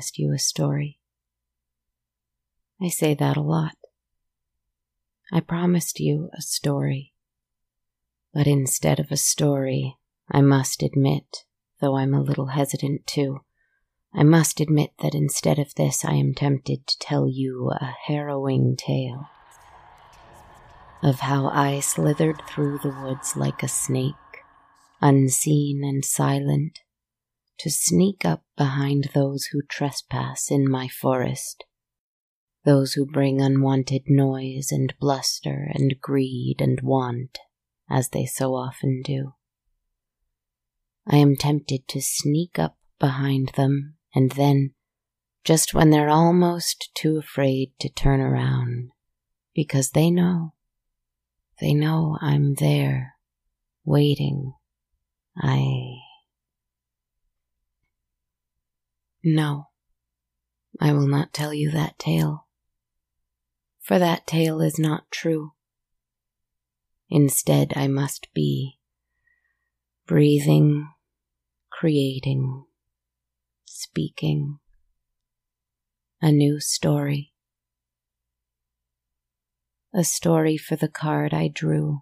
promised you a story. I say that a lot. I promised you a story. But instead of a story, I must admit, though I'm a little hesitant too, I must admit that instead of this, I am tempted to tell you a harrowing tale of how I slithered through the woods like a snake unseen and silent, to sneak up behind those who trespass in my forest, those who bring unwanted noise and bluster and greed and want, as they so often do. I am tempted to sneak up behind them and then, just when they're almost too afraid to turn around, because they know, they know I'm there, waiting I. No, I will not tell you that tale, for that tale is not true. Instead, I must be breathing, creating, speaking a new story. A story for the card I drew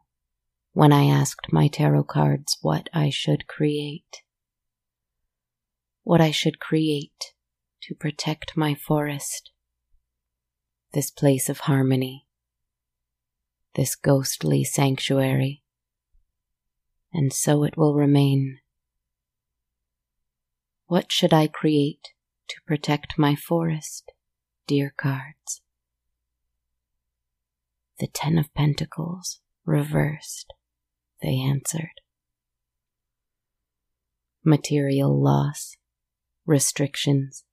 when I asked my tarot cards what I should create. What I should create to protect my forest, this place of harmony, this ghostly sanctuary, and so it will remain. What should I create to protect my forest, dear cards? The Ten of Pentacles reversed they answered. Material loss, restrictions,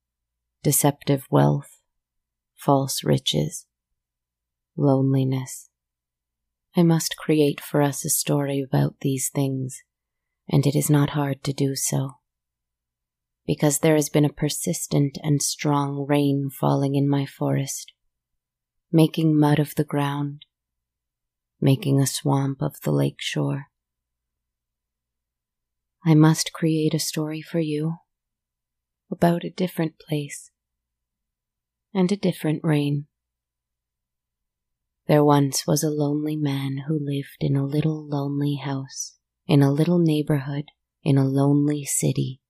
deceptive wealth, false riches, loneliness. I must create for us a story about these things, and it is not hard to do so. Because there has been a persistent and strong rain falling in my forest, making mud of the ground, making a swamp of the lake shore. I must create a story for you about a different place and a different rain. There once was a lonely man who lived in a little lonely house, in a little neighborhood, in a lonely city,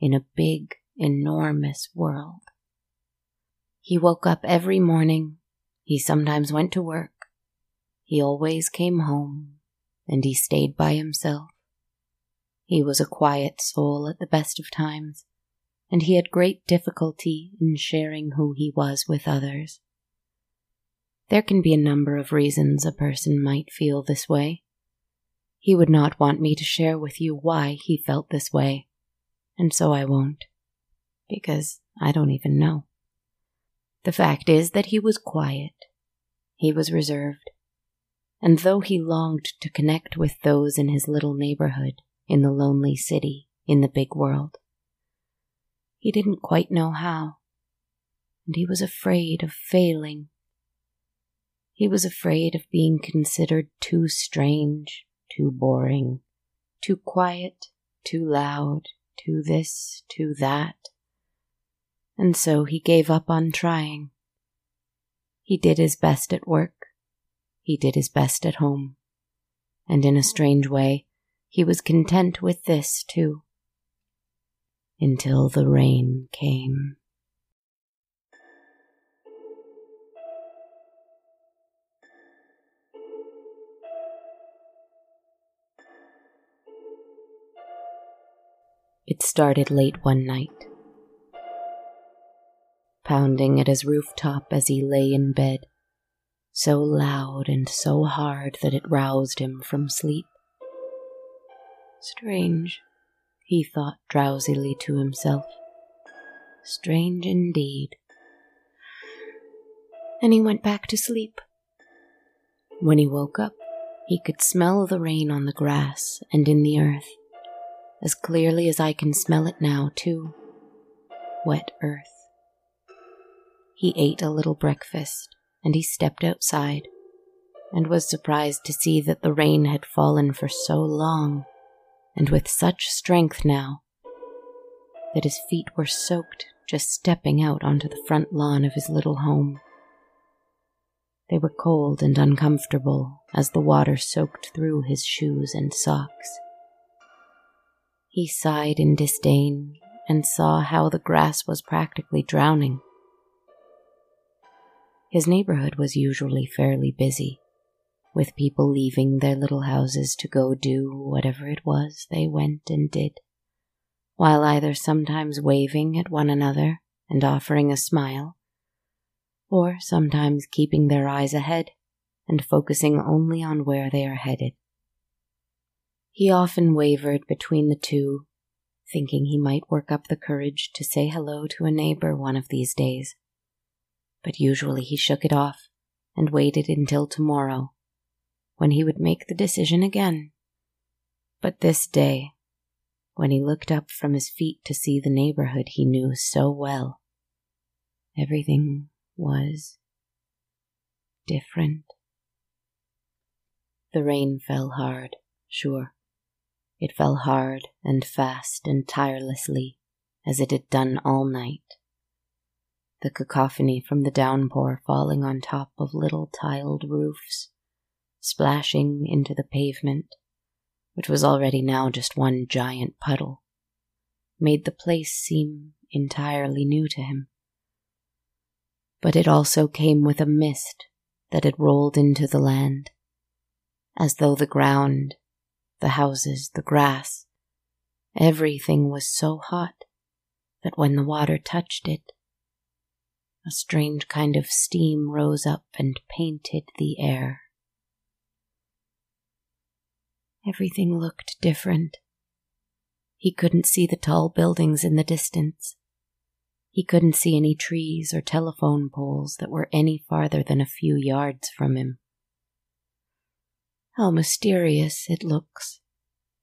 in a big, enormous world. He woke up every morning. He sometimes went to work. He always came home, and he stayed by himself. He was a quiet soul at the best of times, and he had great difficulty in sharing who he was with others. There can be a number of reasons a person might feel this way. He would not want me to share with you why he felt this way, and so I won't, because I don't even know. The fact is that he was quiet. He was reserved and though he longed to connect with those in his little neighborhood, in the lonely city, in the big world, he didn't quite know how, and he was afraid of failing. He was afraid of being considered too strange, too boring, too quiet, too loud, too this, too that. And so he gave up on trying. He did his best at work, he did his best at home. And in a strange way, he was content with this too. Until the rain came. It started late one night. Pounding at his rooftop as he lay in bed, so loud and so hard that it roused him from sleep. Strange, he thought drowsily to himself. Strange indeed. And he went back to sleep. When he woke up, he could smell the rain on the grass and in the earth, as clearly as I can smell it now, too. Wet earth. He ate a little breakfast and he stepped outside and was surprised to see that the rain had fallen for so long and with such strength now that his feet were soaked just stepping out onto the front lawn of his little home. They were cold and uncomfortable as the water soaked through his shoes and socks. He sighed in disdain and saw how the grass was practically drowning. His neighborhood was usually fairly busy, with people leaving their little houses to go do whatever it was they went and did, while either sometimes waving at one another and offering a smile, or sometimes keeping their eyes ahead and focusing only on where they are headed. He often wavered between the two, thinking he might work up the courage to say hello to a neighbor one of these days. But usually he shook it off and waited until tomorrow, when he would make the decision again. But this day, when he looked up from his feet to see the neighborhood he knew so well, everything was different. The rain fell hard, sure. It fell hard and fast and tirelessly, as it had done all night. The cacophony from the downpour falling on top of little tiled roofs, splashing into the pavement, which was already now just one giant puddle, made the place seem entirely new to him but it also came with a mist that had rolled into the land, as though the ground, the houses, the grass, everything was so hot that when the water touched it, a strange kind of steam rose up and painted the air. Everything looked different. He couldn't see the tall buildings in the distance. He couldn't see any trees or telephone poles that were any farther than a few yards from him. How mysterious it looks,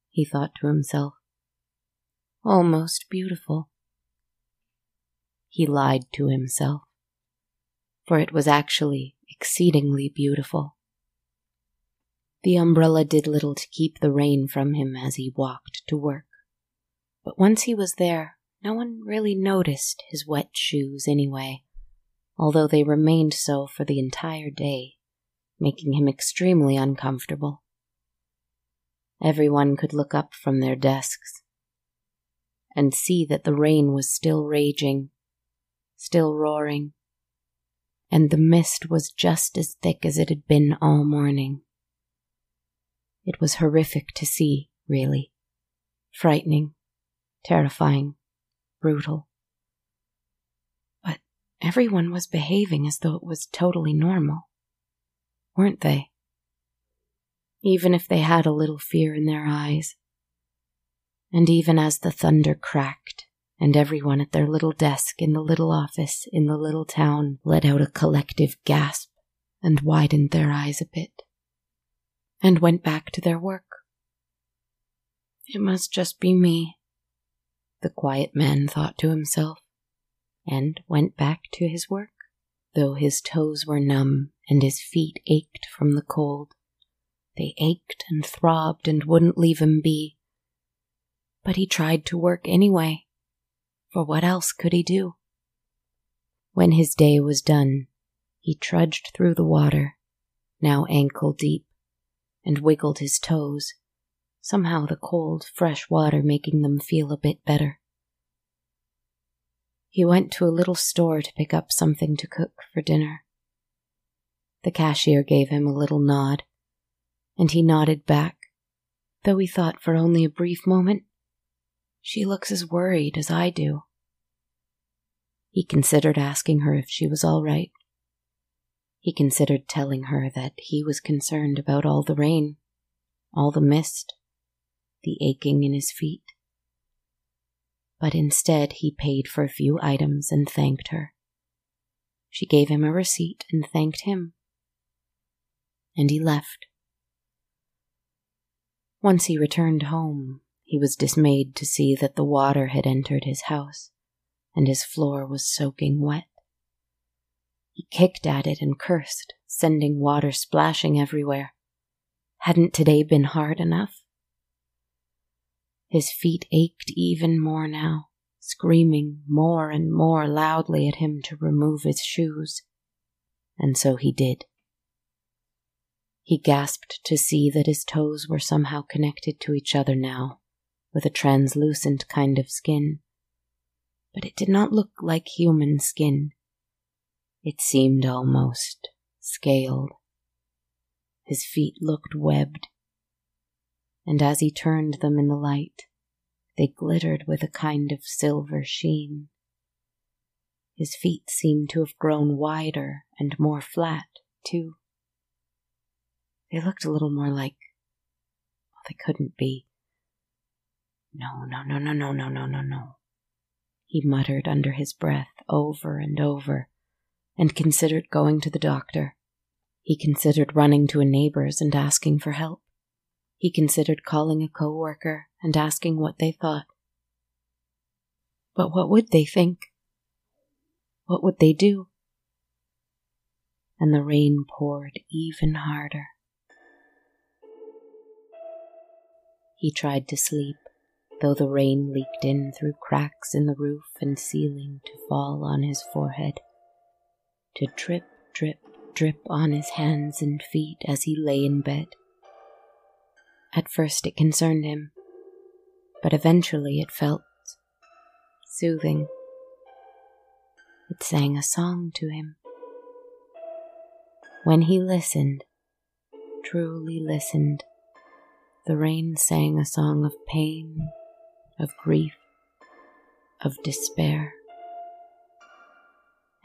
he thought to himself. Almost beautiful. He lied to himself, for it was actually exceedingly beautiful. The umbrella did little to keep the rain from him as he walked to work, but once he was there, no one really noticed his wet shoes anyway, although they remained so for the entire day, making him extremely uncomfortable. Everyone could look up from their desks and see that the rain was still raging, still roaring, and the mist was just as thick as it had been all morning. It was horrific to see, really. Frightening, terrifying brutal. But everyone was behaving as though it was totally normal, weren't they? Even if they had a little fear in their eyes. And even as the thunder cracked, and everyone at their little desk in the little office in the little town let out a collective gasp and widened their eyes a bit, and went back to their work. It must just be me, the quiet man thought to himself, and went back to his work, though his toes were numb and his feet ached from the cold. They ached and throbbed and wouldn't leave him be. But he tried to work anyway, for what else could he do? When his day was done, he trudged through the water, now ankle deep, and wiggled his toes somehow the cold, fresh water making them feel a bit better. He went to a little store to pick up something to cook for dinner. The cashier gave him a little nod, and he nodded back, though he thought for only a brief moment, she looks as worried as I do. He considered asking her if she was all right. He considered telling her that he was concerned about all the rain, all the mist, the aching in his feet. But instead, he paid for a few items and thanked her. She gave him a receipt and thanked him. And he left. Once he returned home, he was dismayed to see that the water had entered his house and his floor was soaking wet. He kicked at it and cursed, sending water splashing everywhere. Hadn't today been hard enough? His feet ached even more now, screaming more and more loudly at him to remove his shoes. And so he did. He gasped to see that his toes were somehow connected to each other now, with a translucent kind of skin. But it did not look like human skin. It seemed almost scaled. His feet looked webbed, and as he turned them in the light, they glittered with a kind of silver sheen. His feet seemed to have grown wider and more flat, too. They looked a little more like. Well, they couldn't be. No, no, no, no, no, no, no, no, no. He muttered under his breath over and over, and considered going to the doctor. He considered running to a neighbor's and asking for help. He considered calling a co-worker and asking what they thought. But what would they think? What would they do? And the rain poured even harder. He tried to sleep, though the rain leaked in through cracks in the roof and ceiling to fall on his forehead, to drip, drip, drip on his hands and feet as he lay in bed. At first it concerned him, but eventually it felt soothing. It sang a song to him. When he listened, truly listened, the rain sang a song of pain, of grief, of despair.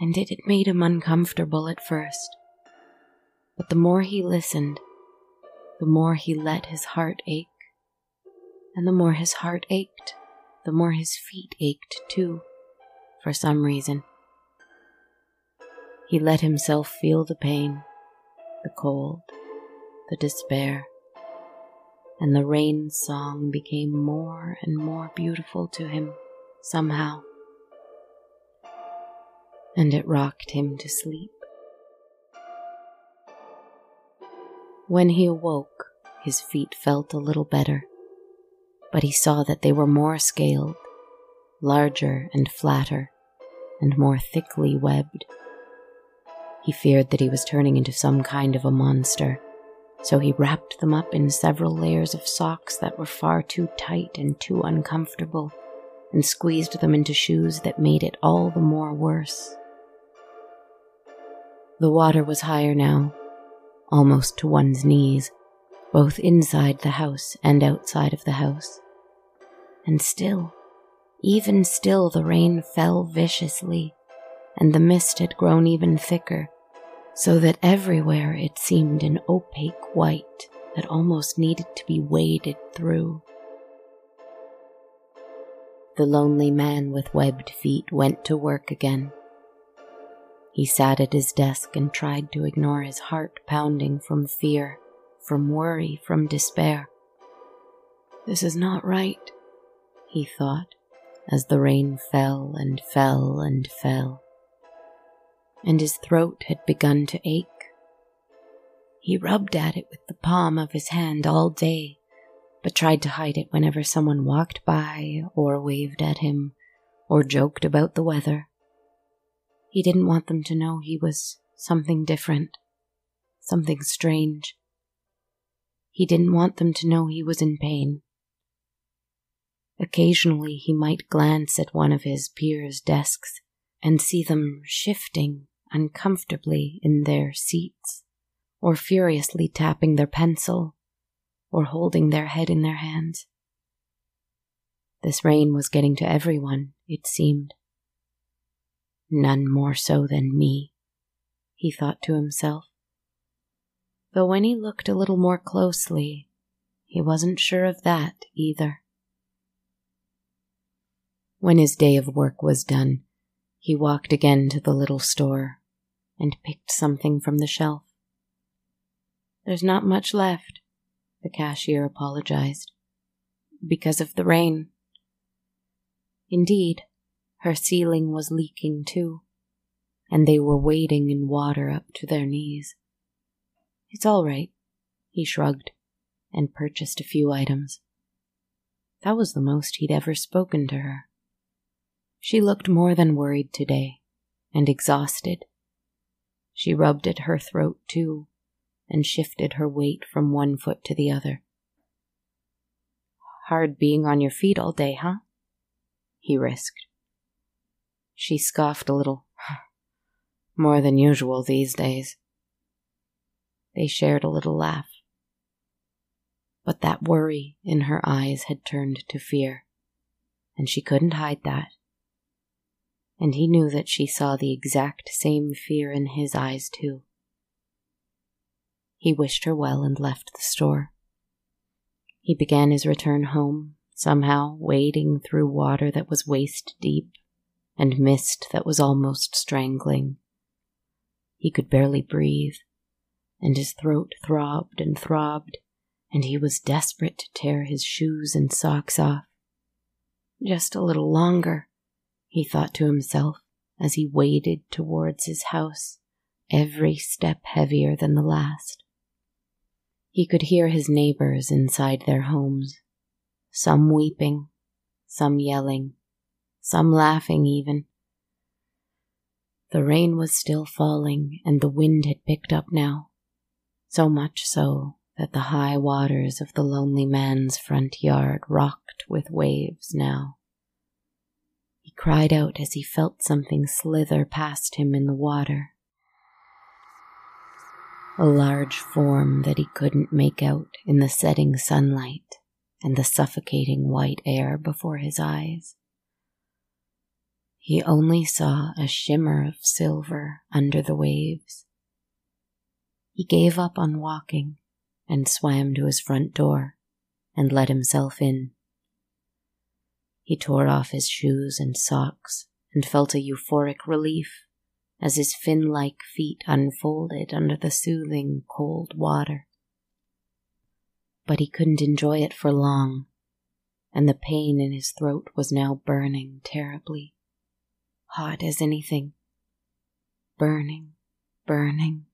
And it had made him uncomfortable at first. But the more he listened, the more he let his heart ache. And the more his heart ached, the more his feet ached too, for some reason. He let himself feel the pain, the cold, the despair, and the rain song became more and more beautiful to him somehow. And it rocked him to sleep. When he awoke, his feet felt a little better, but he saw that they were more scaled, larger and flatter, and more thickly webbed. He feared that he was turning into some kind of a monster, so he wrapped them up in several layers of socks that were far too tight and too uncomfortable, and squeezed them into shoes that made it all the more worse. The water was higher now, almost to one's knees, both inside the house and outside of the house. And still, even still, the rain fell viciously, and the mist had grown even thicker, so that everywhere it seemed an opaque white that almost needed to be waded through. The lonely man with webbed feet went to work again he sat at his desk and tried to ignore his heart pounding from fear, from worry, from despair. This is not right, he thought, as the rain fell and fell and fell. And his throat had begun to ache. He rubbed at it with the palm of his hand all day, but tried to hide it whenever someone walked by or waved at him or joked about the weather. He didn't want them to know he was something different, something strange. He didn't want them to know he was in pain. Occasionally he might glance at one of his peers' desks and see them shifting uncomfortably in their seats, or furiously tapping their pencil, or holding their head in their hands. This rain was getting to everyone, it seemed. None more so than me, he thought to himself. Though when he looked a little more closely, he wasn't sure of that either. When his day of work was done, he walked again to the little store and picked something from the shelf. There's not much left, the cashier apologized. Because of the rain. Indeed, her ceiling was leaking too, and they were wading in water up to their knees. It's all right, he shrugged and purchased a few items. That was the most he'd ever spoken to her. She looked more than worried today, and exhausted. She rubbed at her throat too, and shifted her weight from one foot to the other. Hard being on your feet all day, huh? He risked. She scoffed a little. More than usual these days. They shared a little laugh. But that worry in her eyes had turned to fear, and she couldn't hide that. And he knew that she saw the exact same fear in his eyes, too. He wished her well and left the store. He began his return home, somehow wading through water that was waist deep and mist that was almost strangling. He could barely breathe, and his throat throbbed and throbbed, and he was desperate to tear his shoes and socks off. Just a little longer, he thought to himself as he waded towards his house, every step heavier than the last. He could hear his neighbors inside their homes, some weeping, some yelling, some laughing even. The rain was still falling and the wind had picked up now, so much so that the high waters of the lonely man's front yard rocked with waves now. He cried out as he felt something slither past him in the water a large form that he couldn't make out in the setting sunlight and the suffocating white air before his eyes. He only saw a shimmer of silver under the waves. He gave up on walking and swam to his front door and let himself in. He tore off his shoes and socks and felt a euphoric relief as his fin like feet unfolded under the soothing cold water. But he couldn't enjoy it for long, and the pain in his throat was now burning terribly, hot as anything. Burning, burning.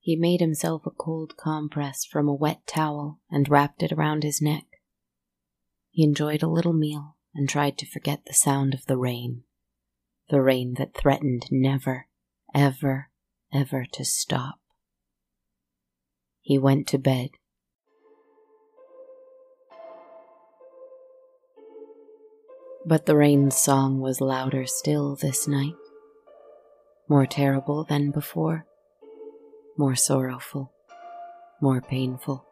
He made himself a cold compress from a wet towel and wrapped it around his neck. He enjoyed a little meal and tried to forget the sound of the rain the rain that threatened never, ever, ever to stop. He went to bed. But the rain's song was louder still this night, more terrible than before, more sorrowful, more painful.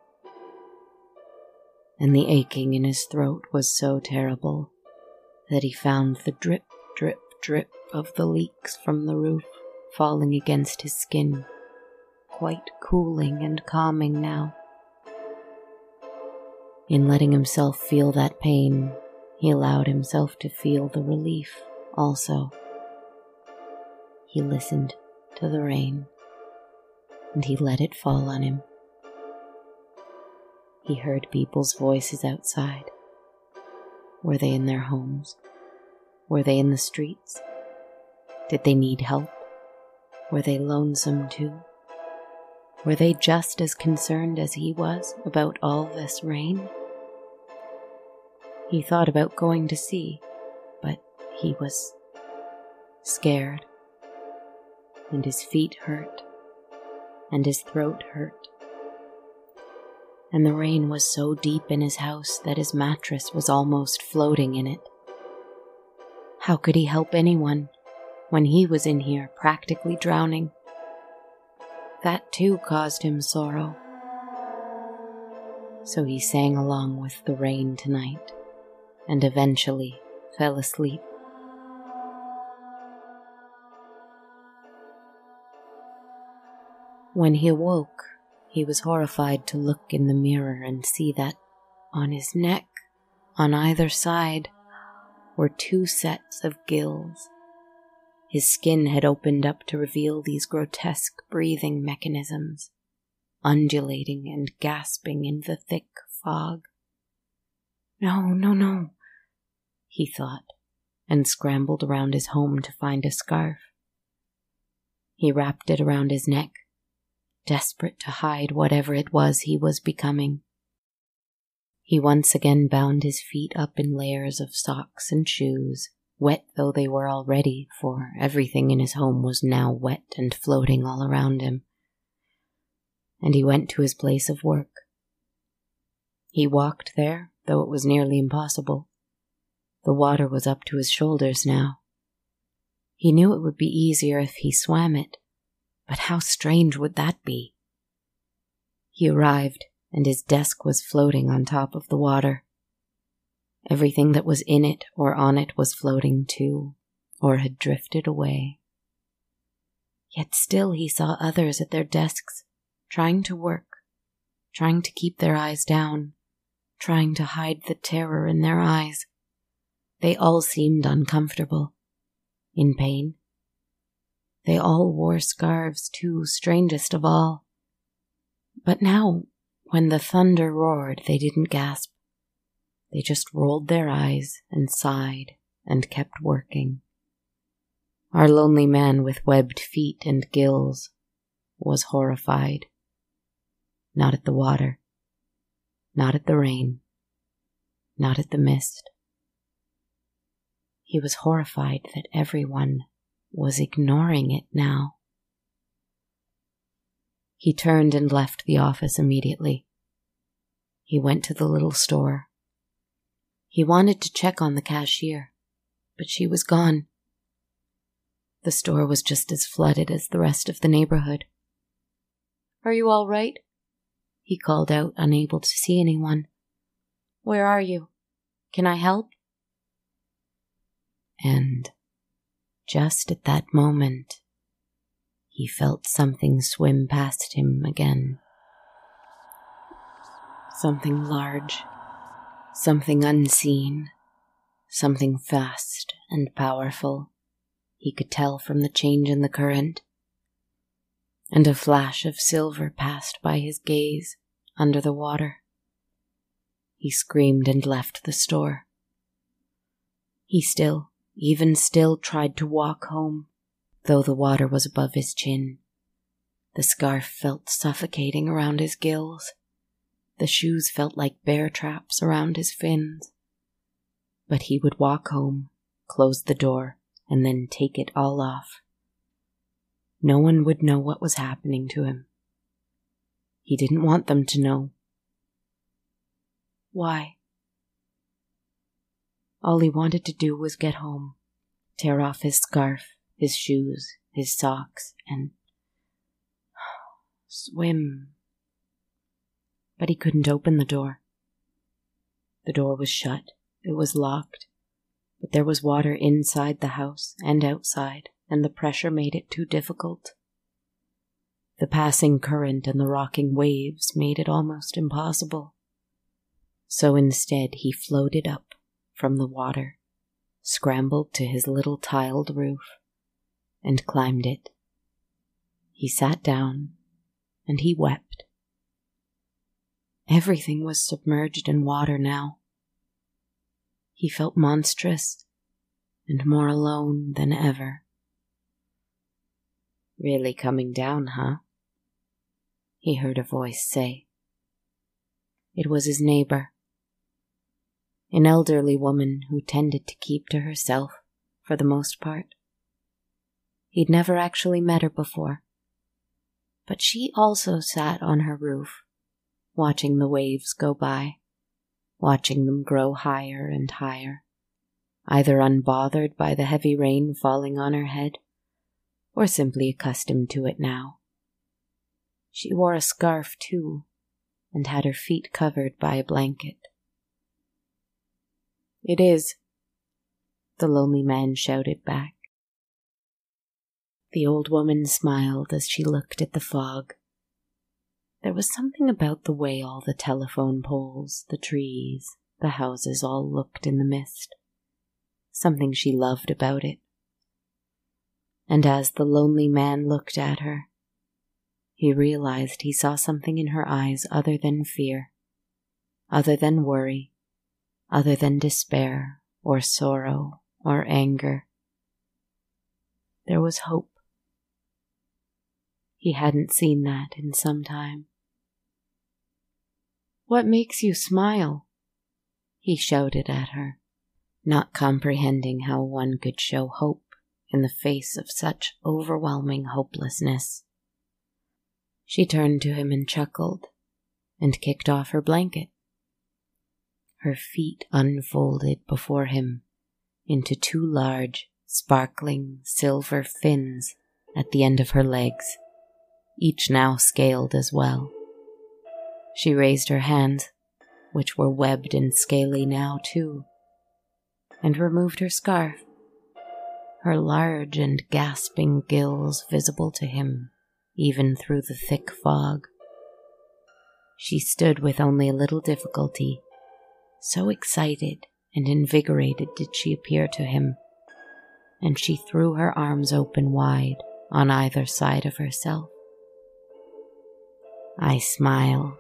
And the aching in his throat was so terrible that he found the drip, drip drip of the leaks from the roof falling against his skin, quite cooling and calming now. In letting himself feel that pain, he allowed himself to feel the relief also. He listened to the rain, and he let it fall on him. He heard people's voices outside. Were they in their homes? Were they in the streets? Did they need help? Were they lonesome too? Were they just as concerned as he was about all this rain? He thought about going to see, but he was scared, and his feet hurt, and his throat hurt. And the rain was so deep in his house that his mattress was almost floating in it. How could he help anyone when he was in here practically drowning? That too caused him sorrow. So he sang along with the rain tonight and eventually fell asleep. When he awoke, he was horrified to look in the mirror and see that on his neck, on either side, were two sets of gills. His skin had opened up to reveal these grotesque breathing mechanisms, undulating and gasping in the thick fog. No, no, no, he thought, and scrambled around his home to find a scarf. He wrapped it around his neck, desperate to hide whatever it was he was becoming. He once again bound his feet up in layers of socks and shoes, wet though they were already, for everything in his home was now wet and floating all around him. And he went to his place of work. He walked there, though it was nearly impossible. The water was up to his shoulders now. He knew it would be easier if he swam it, but how strange would that be? He arrived, and his desk was floating on top of the water. Everything that was in it or on it was floating too, or had drifted away. Yet still he saw others at their desks, trying to work, trying to keep their eyes down, trying to hide the terror in their eyes. They all seemed uncomfortable, in pain. They all wore scarves too, strangest of all. But now, when the thunder roared, they didn't gasp. They just rolled their eyes and sighed and kept working. Our lonely man with webbed feet and gills was horrified. Not at the water, not at the rain, not at the mist. He was horrified that everyone was ignoring it now. He turned and left the office immediately. He went to the little store he wanted to check on the cashier, but she was gone. The store was just as flooded as the rest of the neighborhood. Are you all right? He called out, unable to see anyone. Where are you? Can I help? And just at that moment, he felt something swim past him again. Something large Something unseen, something fast and powerful, he could tell from the change in the current. And a flash of silver passed by his gaze under the water. He screamed and left the store. He still, even still, tried to walk home, though the water was above his chin. The scarf felt suffocating around his gills. The shoes felt like bear traps around his fins. But he would walk home, close the door, and then take it all off. No one would know what was happening to him. He didn't want them to know. Why? All he wanted to do was get home, tear off his scarf, his shoes, his socks, and swim but he couldn't open the door. The door was shut, it was locked, but there was water inside the house and outside, and the pressure made it too difficult. The passing current and the rocking waves made it almost impossible. So instead, he floated up from the water, scrambled to his little tiled roof, and climbed it. He sat down and he wept. Everything was submerged in water now. He felt monstrous and more alone than ever. Really coming down, huh? He heard a voice say. It was his neighbor, an elderly woman who tended to keep to herself for the most part. He'd never actually met her before, but she also sat on her roof watching the waves go by, watching them grow higher and higher, either unbothered by the heavy rain falling on her head, or simply accustomed to it now. She wore a scarf too, and had her feet covered by a blanket. It is, the lonely man shouted back. The old woman smiled as she looked at the fog there was something about the way all the telephone poles, the trees, the houses all looked in the mist. Something she loved about it. And as the lonely man looked at her, he realized he saw something in her eyes other than fear, other than worry, other than despair or sorrow or anger. There was hope. He hadn't seen that in some time. What makes you smile? He shouted at her. not comprehending how one could show hope in the face of such overwhelming hopelessness. She turned to him and chuckled, and kicked off her blanket. Her feet unfolded before him into two large, sparkling silver fins at the end of her legs, each now scaled as well. She raised her hands, which were webbed and scaly now too, and removed her scarf, her large and gasping gills visible to him even through the thick fog. She stood with only a little difficulty, so excited and invigorated did she appear to him, and she threw her arms open wide on either side of herself. I smile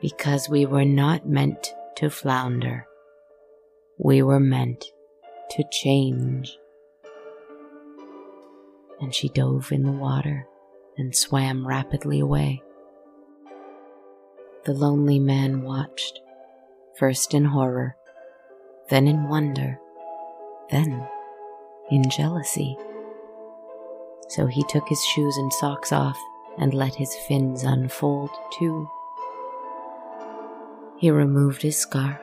because we were not meant to flounder. We were meant to change. And she dove in the water and swam rapidly away. The lonely man watched, first in horror, then in wonder, then in jealousy. So he took his shoes and socks off and let his fins unfold too. He removed his scarf.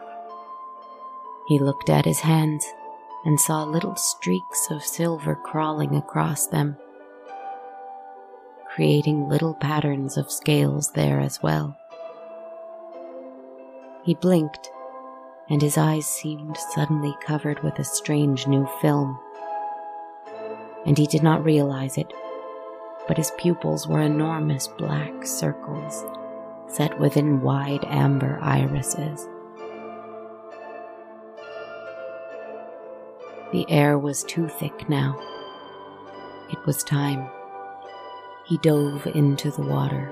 He looked at his hands and saw little streaks of silver crawling across them, creating little patterns of scales there as well. He blinked, and his eyes seemed suddenly covered with a strange new film. And he did not realize it, but his pupils were enormous black circles set within wide amber irises. The air was too thick now. It was time. He dove into the water.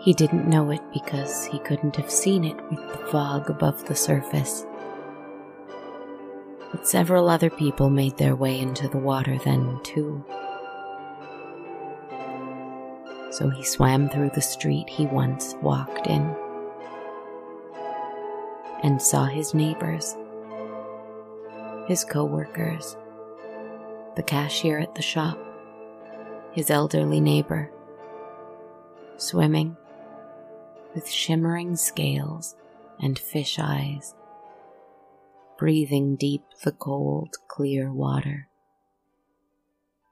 He didn't know it because he couldn't have seen it with the fog above the surface. But several other people made their way into the water then, too. So he swam through the street he once walked in and saw his neighbors, his co workers, the cashier at the shop, his elderly neighbor, swimming with shimmering scales and fish eyes, breathing deep the cold, clear water.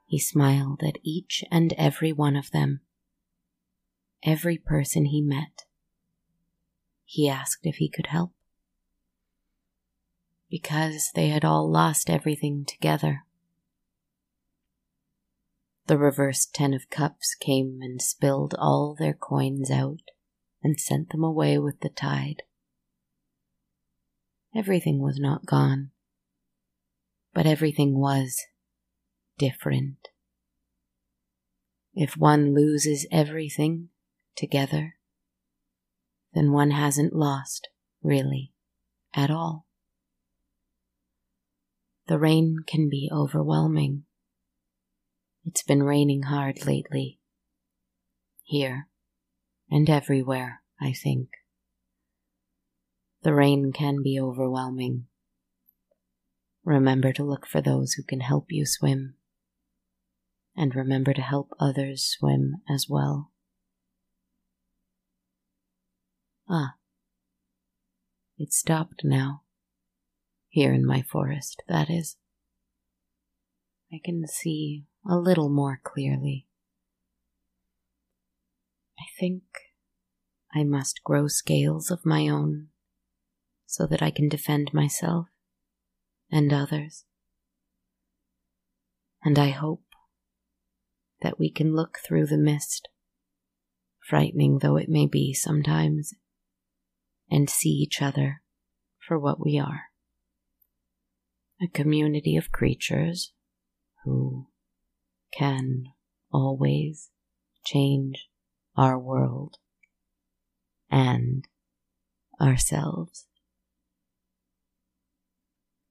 He smiled at each and every one of them, every person he met. He asked if he could help. Because they had all lost everything together. The reversed Ten of Cups came and spilled all their coins out and sent them away with the tide. Everything was not gone, but everything was different. If one loses everything together, then one hasn't lost, really, at all. The rain can be overwhelming. It's been raining hard lately. Here and everywhere, I think. The rain can be overwhelming. Remember to look for those who can help you swim, and remember to help others swim as well. Ah, it stopped now. Here in my forest, that is. I can see a little more clearly. I think I must grow scales of my own so that I can defend myself and others. And I hope that we can look through the mist, frightening though it may be sometimes, and see each other for what we are a community of creatures who can always change our world and ourselves.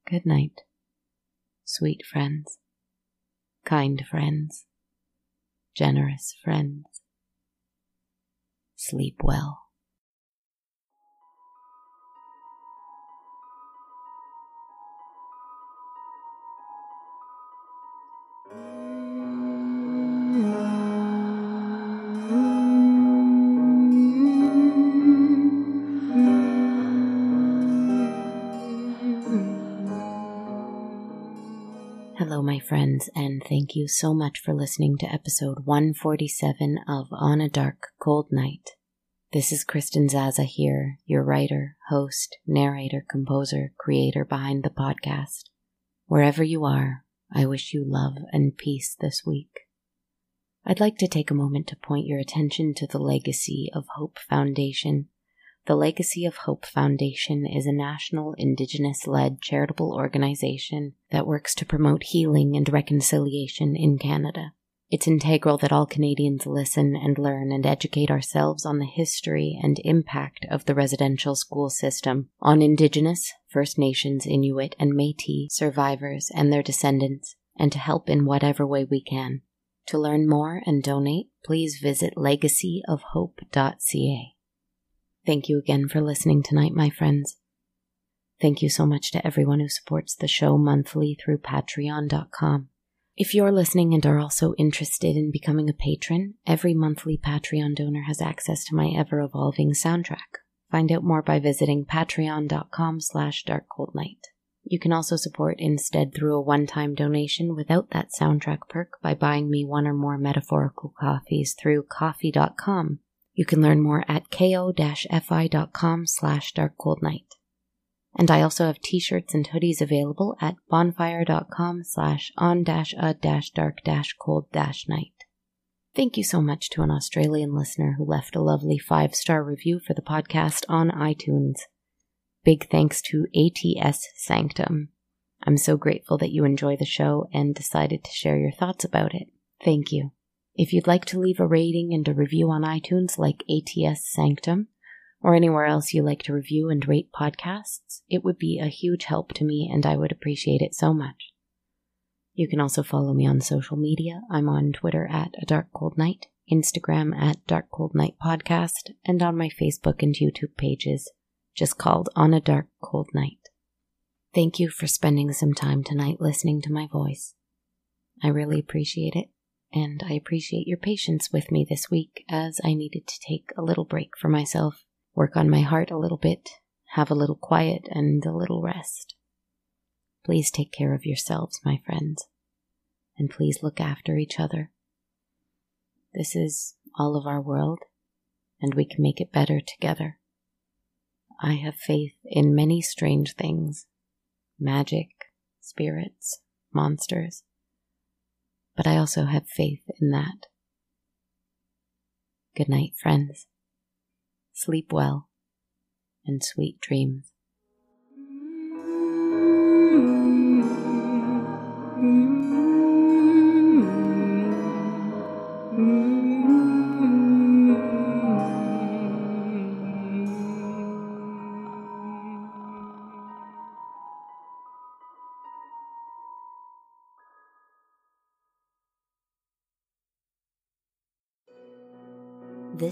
Good night, sweet friends, kind friends, generous friends. Sleep well. Friends, and thank you so much for listening to episode 147 of On a Dark, Cold Night. This is Kristen Zaza here, your writer, host, narrator, composer, creator behind the podcast. Wherever you are, I wish you love and peace this week. I'd like to take a moment to point your attention to the Legacy of Hope Foundation the Legacy of Hope Foundation is a national Indigenous led charitable organization that works to promote healing and reconciliation in Canada. It's integral that all Canadians listen and learn and educate ourselves on the history and impact of the residential school system on Indigenous, First Nations, Inuit, and Metis survivors and their descendants, and to help in whatever way we can. To learn more and donate, please visit legacyofhope.ca. Thank you again for listening tonight, my friends. Thank you so much to everyone who supports the show monthly through patreon.com. If you're listening and are also interested in becoming a patron, every monthly Patreon donor has access to my ever-evolving soundtrack. Find out more by visiting patreon.com slash darkcoldnight. You can also support instead through a one-time donation without that soundtrack perk by buying me one or more metaphorical coffees through ko-fi.com you can learn more at ko-fi.com slash darkcoldnight. And I also have t-shirts and hoodies available at bonfire.com slash on-a-dark-cold-night. Thank you so much to an Australian listener who left a lovely five-star review for the podcast on iTunes. Big thanks to ATS Sanctum. I'm so grateful that you enjoy the show and decided to share your thoughts about it. Thank you. If you'd like to leave a rating and a review on iTunes like ATS Sanctum, or anywhere else you like to review and rate podcasts, it would be a huge help to me and I would appreciate it so much. You can also follow me on social media. I'm on Twitter at A Dark Cold Night, Instagram at Dark Cold Night Podcast, and on my Facebook and YouTube pages, just called On a Dark Cold Night. Thank you for spending some time tonight listening to my voice. I really appreciate it and I appreciate your patience with me this week as I needed to take a little break for myself, work on my heart a little bit, have a little quiet and a little rest. Please take care of yourselves, my friends, and please look after each other. This is all of our world, and we can make it better together. I have faith in many strange things magic, spirits, monsters but I also have faith in that. Good night, friends. Sleep well and sweet dreams.